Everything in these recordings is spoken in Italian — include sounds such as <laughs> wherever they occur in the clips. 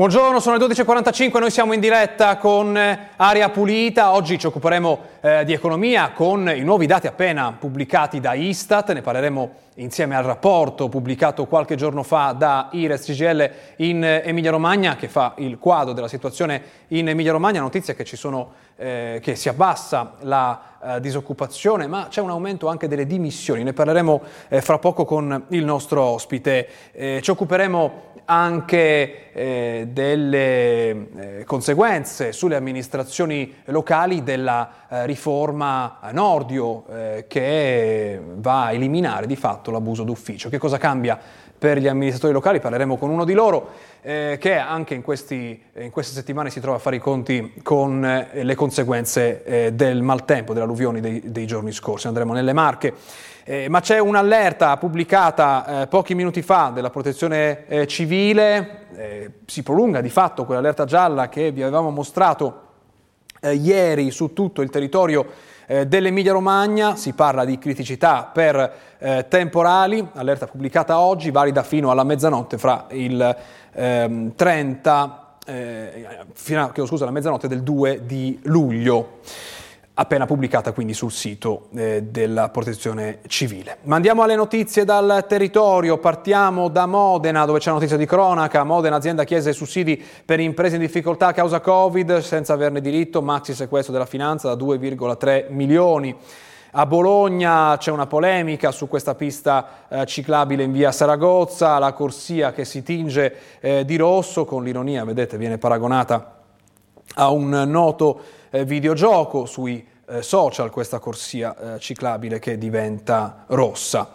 Buongiorno, sono le 12.45, noi siamo in diretta con eh, Aria Pulita, oggi ci occuperemo eh, di economia con i nuovi dati appena pubblicati da Istat, ne parleremo insieme al rapporto pubblicato qualche giorno fa da IRES CGL in Emilia Romagna che fa il quadro della situazione in Emilia Romagna, notizia che, sono, eh, che si abbassa la eh, disoccupazione, ma c'è un aumento anche delle dimissioni, ne parleremo eh, fra poco con il nostro ospite. Eh, ci occuperemo anche eh, delle eh, conseguenze sulle amministrazioni locali della eh, riforma Nordio eh, che va a eliminare di fatto l'abuso d'ufficio. Che cosa cambia per gli amministratori locali? Parleremo con uno di loro eh, che anche in, questi, in, queste settimane si trova a fare i conti con eh, le conseguenze del maltempo, delle alluvioni dei, dei giorni scorsi. Andremo nelle Marche. Eh, ma c'è un'allerta pubblicata eh, pochi minuti fa della protezione eh, civile, eh, si prolunga di fatto quell'allerta gialla che vi avevamo mostrato eh, ieri su tutto il territorio eh, dell'Emilia Romagna, si parla di criticità per temporali, allerta pubblicata oggi, valida fino alla mezzanotte fra il 30, ehm, fino, scusa, alla mezzanotte del 2 di luglio appena pubblicata quindi sul sito eh, della protezione civile. Ma andiamo alle notizie dal territorio, partiamo da Modena dove c'è notizia di cronaca, Modena azienda chiese sussidi per imprese in difficoltà a causa Covid senza averne diritto, maxi sequestro della finanza da 2,3 milioni. A Bologna c'è una polemica su questa pista eh, ciclabile in via Saragozza, la corsia che si tinge eh, di rosso, con l'ironia, vedete, viene paragonata a un noto eh, videogioco sui eh, social questa corsia eh, ciclabile che diventa rossa.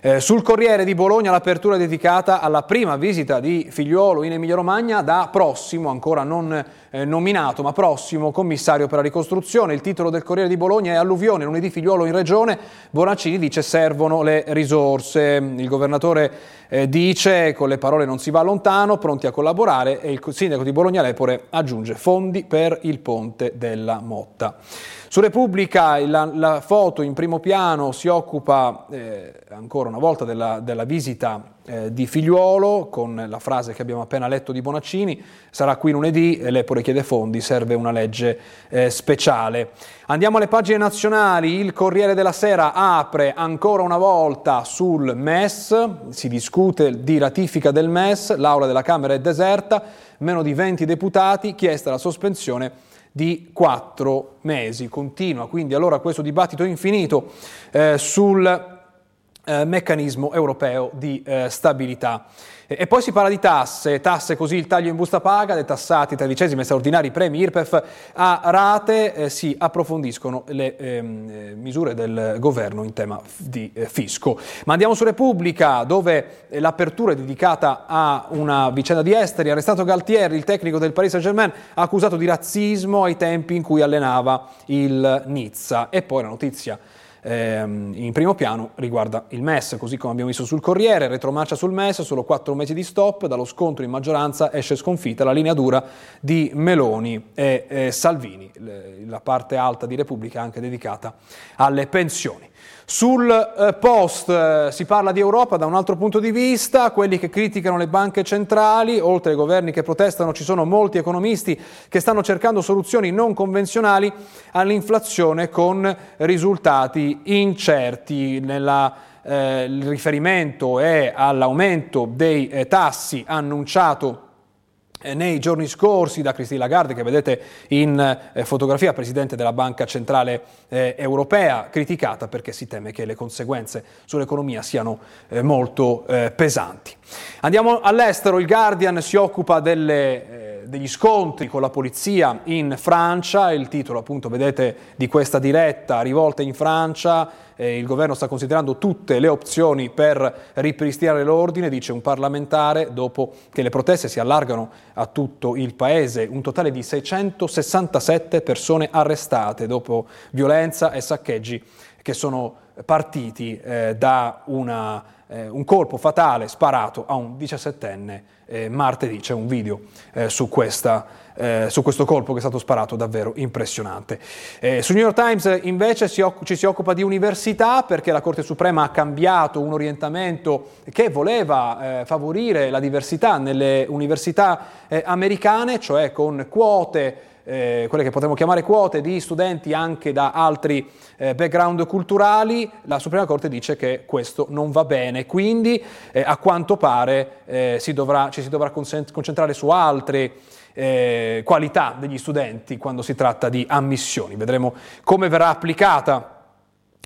Eh, sul Corriere di Bologna l'apertura è dedicata alla prima visita di Figliuolo in Emilia-Romagna da prossimo, ancora non eh, nominato, ma prossimo commissario per la ricostruzione. Il titolo del Corriere di Bologna è Alluvione, lunedì Figliuolo in regione. Bonaccini dice servono le risorse. Il governatore eh, dice con le parole non si va lontano, pronti a collaborare e il sindaco di Bologna Lepore aggiunge fondi per il ponte della Motta. Su Repubblica la, la foto in primo piano si occupa eh, ancora una volta della, della visita eh, di Figliuolo con la frase che abbiamo appena letto di Bonaccini, sarà qui lunedì, l'Epore chiede fondi, serve una legge eh, speciale. Andiamo alle pagine nazionali, il Corriere della Sera apre ancora una volta sul MES, si discute di ratifica del MES, l'aula della Camera è deserta, meno di 20 deputati, chiesta la sospensione di quattro mesi. Continua quindi allora questo dibattito infinito eh, sul eh, meccanismo europeo di eh, stabilità. E poi si parla di tasse, tasse così il taglio in busta paga, detassati tredicesimi e straordinari premi IRPEF a rate, eh, si approfondiscono le ehm, eh, misure del governo in tema di eh, fisco. Ma andiamo su Repubblica dove l'apertura è dedicata a una vicenda di esteri, arrestato Galtieri, il tecnico del Paris Saint-Germain, accusato di razzismo ai tempi in cui allenava il Nizza. E poi la notizia ehm, in primo piano riguarda il MES, così come abbiamo visto sul Corriere, retromarcia sul MES, solo quattro mesi di stop, dallo scontro in maggioranza esce sconfitta la linea dura di Meloni e eh, Salvini, la parte alta di Repubblica anche dedicata alle pensioni. Sul eh, post eh, si parla di Europa da un altro punto di vista, quelli che criticano le banche centrali, oltre ai governi che protestano ci sono molti economisti che stanno cercando soluzioni non convenzionali all'inflazione con risultati incerti. Nella, eh, il riferimento è all'aumento dei eh, tassi annunciato eh, nei giorni scorsi da Christine Lagarde, che vedete in eh, fotografia, Presidente della Banca Centrale eh, Europea, criticata perché si teme che le conseguenze sull'economia siano molto pesanti. Andiamo all'estero, il Guardian si occupa delle degli scontri con la polizia in Francia, il titolo appunto vedete di questa diretta, rivolta in Francia, eh, il governo sta considerando tutte le opzioni per ripristinare l'ordine, dice un parlamentare, dopo che le proteste si allargano a tutto il paese, un totale di 667 persone arrestate dopo violenza e saccheggi che sono partiti eh, da una eh, un colpo fatale sparato a un 17enne eh, martedì. C'è un video eh, su, questa, eh, su, questo colpo che è stato sparato davvero impressionante. Eh, su New York Times invece si occ- ci si occupa di università perché la Corte Suprema ha cambiato un orientamento che voleva eh, favorire la diversità nelle università americane, cioè con quote eh, quelle che potremmo chiamare quote di studenti anche da altri eh, background culturali, la Suprema Corte dice che questo non va bene, quindi eh, a quanto pare eh, si dovrà, ci si dovrà concentrare su altre eh, qualità degli studenti quando si tratta di ammissioni. Vedremo come verrà applicata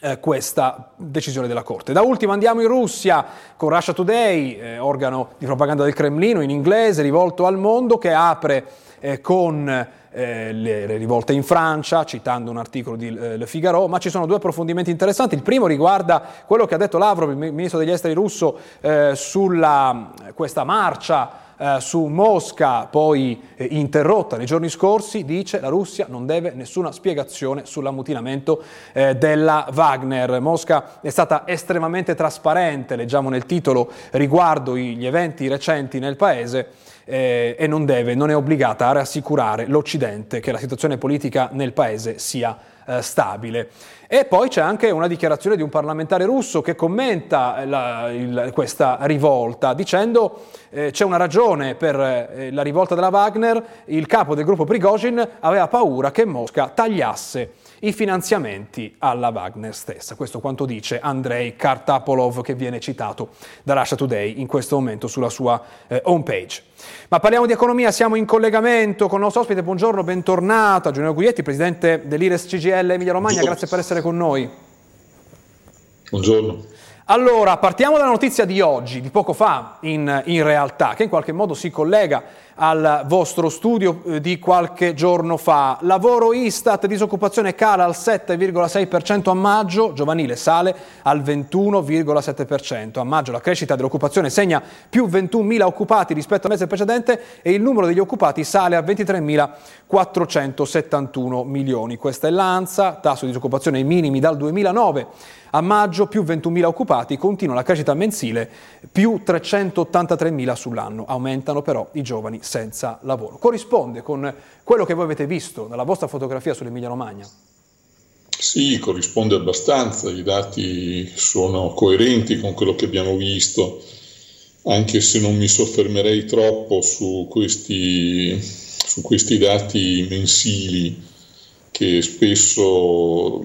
eh, questa decisione della Corte. Da ultimo andiamo in Russia con Russia Today, eh, organo di propaganda del Cremlino in inglese rivolto al mondo che apre eh, con eh, le, le, rivolte in Francia, citando un articolo di eh, Le Figaro, ma ci sono due approfondimenti interessanti. Il primo riguarda quello che ha detto Lavrov, il ministro degli esteri russo, eh, sulla questa marcia eh, su Mosca, poi eh, interrotta nei giorni scorsi, dice la Russia non deve nessuna spiegazione sull'ammutinamento eh, della Wagner. Mosca è stata estremamente trasparente, leggiamo nel titolo, riguardo gli eventi recenti nel paese eh, e non deve, non è obbligata a rassicurare l'Occidente che la situazione politica nel paese sia eh, stabile. E poi c'è anche una dichiarazione di un parlamentare russo che commenta la, il, questa rivolta dicendo eh, c'è una ragione per eh, la rivolta della Wagner, il capo del gruppo Prigozhin aveva paura che Mosca tagliasse i finanziamenti alla Wagner stessa. Questo quanto dice Andrei Kartapolov che viene citato da Russia Today in questo momento sulla sua eh, homepage. Ma parliamo di economia, siamo in collegamento con il nostro ospite, buongiorno, bentornata, Giulio Guglietti, presidente dell'Ires CGL Emilia Romagna, grazie per essere con noi. Buongiorno. Allora, partiamo dalla notizia di oggi, di poco fa in, in realtà, che in qualche modo si collega al vostro studio eh, di qualche giorno fa. Lavoro Istat, disoccupazione cala al 7,6% a maggio, giovanile sale al 21,7%. A maggio la crescita dell'occupazione segna più 21.000 occupati rispetto al mese precedente e il numero degli occupati sale a 23.471 milioni. Questa è l'ANSA, tasso di disoccupazione ai minimi dal 2009. A maggio più 21.000 occupati, continua la crescita mensile, più 383.000 sull'anno. Aumentano però i giovani senza lavoro. Corrisponde con quello che voi avete visto nella vostra fotografia sull'Emilia Romagna? Sì, corrisponde abbastanza, i dati sono coerenti con quello che abbiamo visto, anche se non mi soffermerei troppo su questi, su questi dati mensili che spesso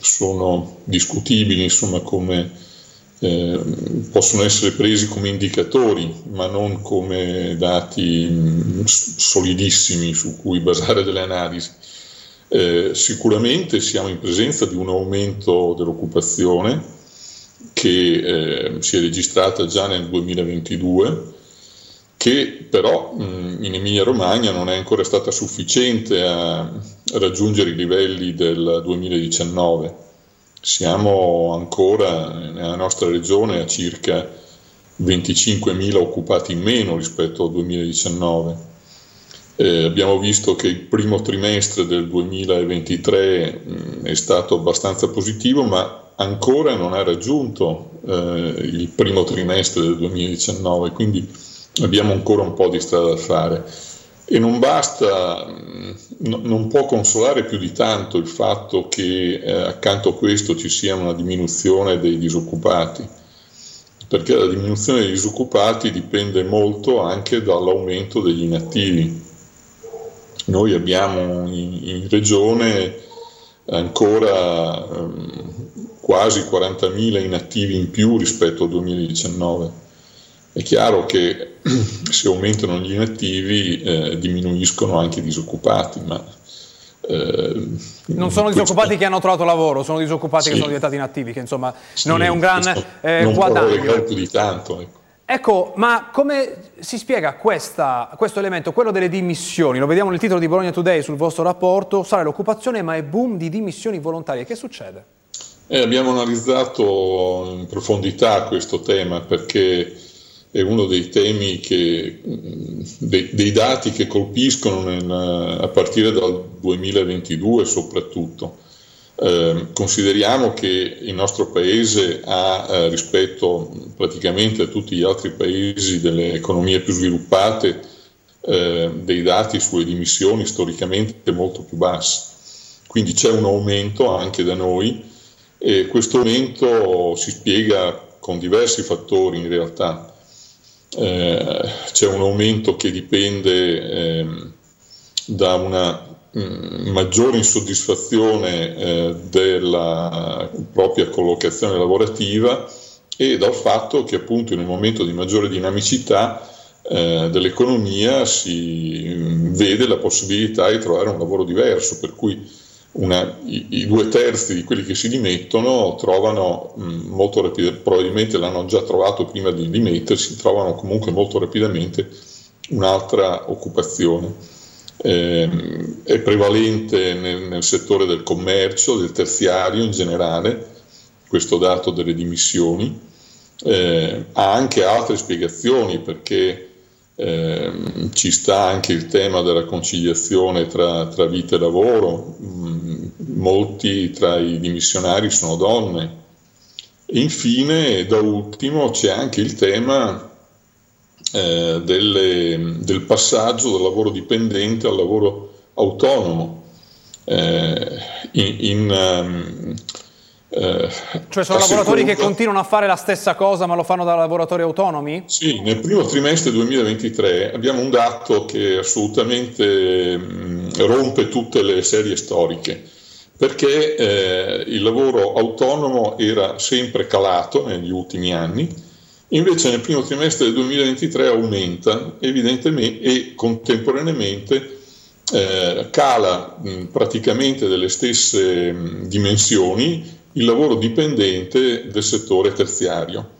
sono discutibili, insomma, come eh, possono essere presi come indicatori, ma non come dati mh, solidissimi su cui basare delle analisi. Eh, sicuramente siamo in presenza di un aumento dell'occupazione che eh, si è registrata già nel 2022, che però mh, in Emilia Romagna non è ancora stata sufficiente a raggiungere i livelli del 2019 siamo ancora nella nostra regione a circa 25.000 occupati in meno rispetto al 2019. Eh, abbiamo visto che il primo trimestre del 2023 mh, è stato abbastanza positivo, ma ancora non ha raggiunto eh, il primo trimestre del 2019, quindi abbiamo ancora un po' di strada da fare. E non basta, no, non può consolare più di tanto il fatto che eh, accanto a questo ci sia una diminuzione dei disoccupati, perché la diminuzione dei disoccupati dipende molto anche dall'aumento degli inattivi. Noi abbiamo in, regione ancora ehm, quasi 40.000 inattivi in più rispetto al 2019 è chiaro che <clears throat> se aumentano gli inattivi eh, diminuiscono anche i disoccupati, ma eh, non sono disoccupati che hanno trovato lavoro, sono disoccupati sì. che sono diventati inattivi, che insomma sì, non è un gran eh, non guadagno. più di tanto. Ecco. ecco. ma come si spiega questa, questo elemento, quello delle dimissioni? Lo vediamo nel titolo di Bologna Today sul vostro rapporto, sale l'occupazione ma è boom di dimissioni volontarie. Che succede? Eh, abbiamo analizzato in profondità questo tema perché è uno dei temi che, dei, dei dati che colpiscono nel, a partire dal 2022 soprattutto. Eh, consideriamo che il nostro paese ha eh, rispetto praticamente a tutti gli altri paesi delle economie più sviluppate eh, dei dati sulle dimissioni storicamente molto più bassi. Quindi c'è un aumento anche da noi e questo aumento si spiega con diversi fattori in realtà. Eh, c'è un aumento che dipende eh, da una mh, mm, maggiore insoddisfazione eh, della propria collocazione lavorativa e dal fatto che appunto in un momento di maggiore dinamicità eh, dell'economia si vede la possibilità di trovare un lavoro diverso, per cui una, i, i, due terzi di quelli che si dimettono trovano mh, molto rapidamente, probabilmente l'hanno già trovato prima di dimettersi, trovano comunque molto rapidamente un'altra occupazione. Eh, è prevalente nel, nel, settore del commercio, del terziario in generale, questo dato delle dimissioni. Eh, ha anche altre spiegazioni perché eh, ci sta anche il tema della conciliazione tra, tra vita e lavoro, mm, molti tra i dimissionari sono donne. E infine, da ultimo, c'è anche il tema eh, delle, del passaggio dal lavoro dipendente al lavoro autonomo. Eh, in, in um, eh, cioè sono lavoratori seconda... che continuano a fare la stessa cosa ma lo fanno da lavoratori autonomi? Sì, nel primo trimestre 2023 abbiamo un dato che assolutamente mh, rompe tutte le serie storiche perché eh, il lavoro autonomo era sempre calato negli ultimi anni, invece nel primo trimestre del 2023 aumenta evidentemente e contemporaneamente eh, cala mh, praticamente delle stesse mh, dimensioni il lavoro dipendente del settore terziario.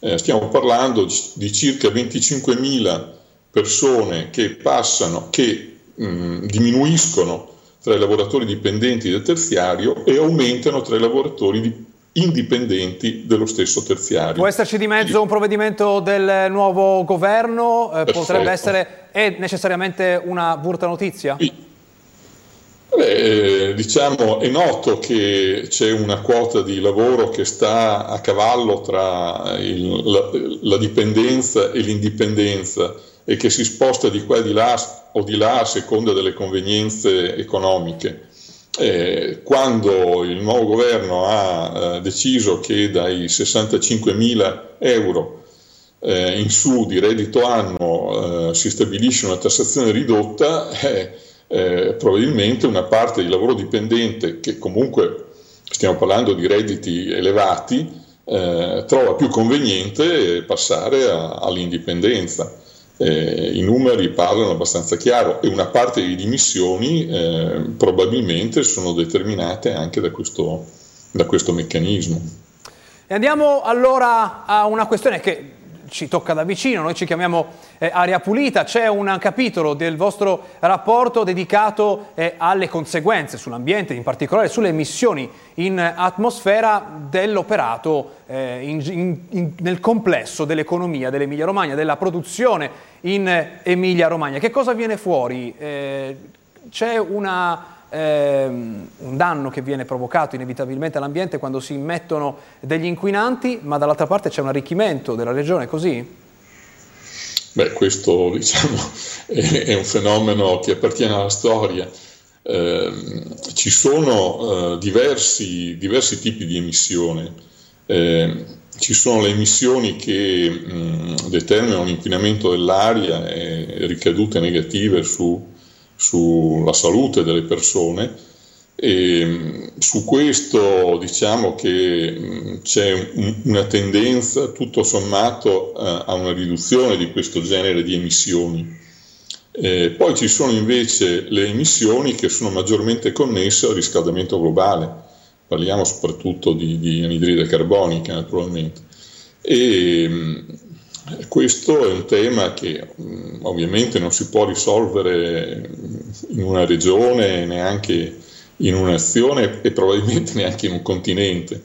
Eh, stiamo parlando di circa 25.000 persone che passano, che mh, diminuiscono tra i lavoratori dipendenti del terziario e aumentano tra i lavoratori di, indipendenti dello stesso terziario. Può esserci di mezzo un provvedimento del nuovo governo? Eh, potrebbe essere, è necessariamente una brutta notizia? Sì. Beh, diciamo, è noto che c'è una quota di lavoro che sta a cavallo tra il, la, la, dipendenza e l'indipendenza e che si sposta di qua e di là o di là a seconda delle convenienze economiche. Eh, quando il nuovo governo ha eh, deciso che dai 65 mila euro eh, in su di reddito annuo eh, si stabilisce una tassazione ridotta, eh, eh, probabilmente una parte di lavoro dipendente che comunque stiamo parlando di redditi elevati eh, trova più conveniente passare a, all'indipendenza. Eh, I numeri parlano abbastanza chiaro e una parte delle dimissioni eh, probabilmente sono determinate anche da questo, da questo meccanismo. E andiamo allora a una questione che ci tocca da vicino, noi ci chiamiamo eh, Aria Pulita, c'è un capitolo del vostro rapporto dedicato eh, alle conseguenze sull'ambiente, in particolare sulle emissioni in atmosfera dell'operato eh, in, in, nel complesso dell'economia dell'Emilia Romagna, della produzione in Emilia Romagna. Che cosa viene fuori? Eh, c'è una ehm, un danno che viene provocato inevitabilmente all'ambiente quando si immettono degli inquinanti, ma dall'altra parte c'è un arricchimento della regione, così? Beh, questo <laughs> diciamo, è, è un fenomeno che appartiene alla storia. Eh, ci sono eh, diversi, diversi, tipi di emissione. Eh, ci sono le emissioni che mh, determinano l'inquinamento dell'aria e ricadute negative su sulla salute delle persone e mm, su questo diciamo che mm, c'è una tendenza tutto sommato a una riduzione di questo genere di emissioni. Eh, poi ci sono invece le emissioni che sono maggiormente connesse al riscaldamento globale, parliamo soprattutto di, di anidride carbonica naturalmente. E, mm, questo è un tema che mm, ovviamente non si può risolvere in una regione, neanche in un'azione e probabilmente <laughs> neanche in un continente.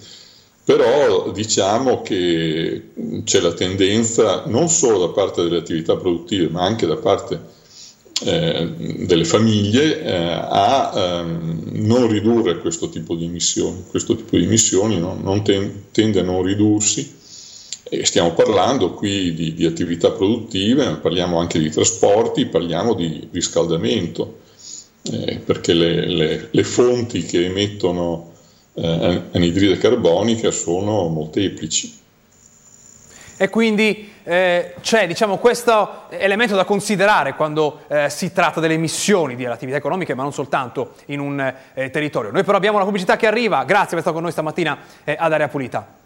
Però diciamo che c'è la tendenza non solo da parte delle attività produttive, ma anche da parte eh, delle famiglie eh, a ehm, non ridurre questo tipo di emissioni. Questo tipo di emissioni non ten, tende a non ridursi stiamo parlando qui di, di, attività produttive, ma parliamo anche di trasporti, parliamo di riscaldamento, eh, perché le, le, le, fonti che emettono eh, anidride carbonica sono molteplici. E quindi eh, c'è diciamo, questo elemento da considerare quando eh, si tratta delle emissioni di attività economiche, ma non soltanto in un eh, territorio. Noi però abbiamo la pubblicità che arriva, grazie per essere con noi stamattina eh, ad Area Pulita.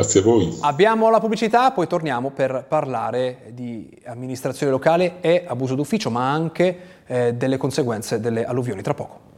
Grazie a voi. Abbiamo la pubblicità, poi torniamo per parlare di amministrazione locale e abuso d'ufficio, ma anche eh, delle conseguenze delle alluvioni tra poco.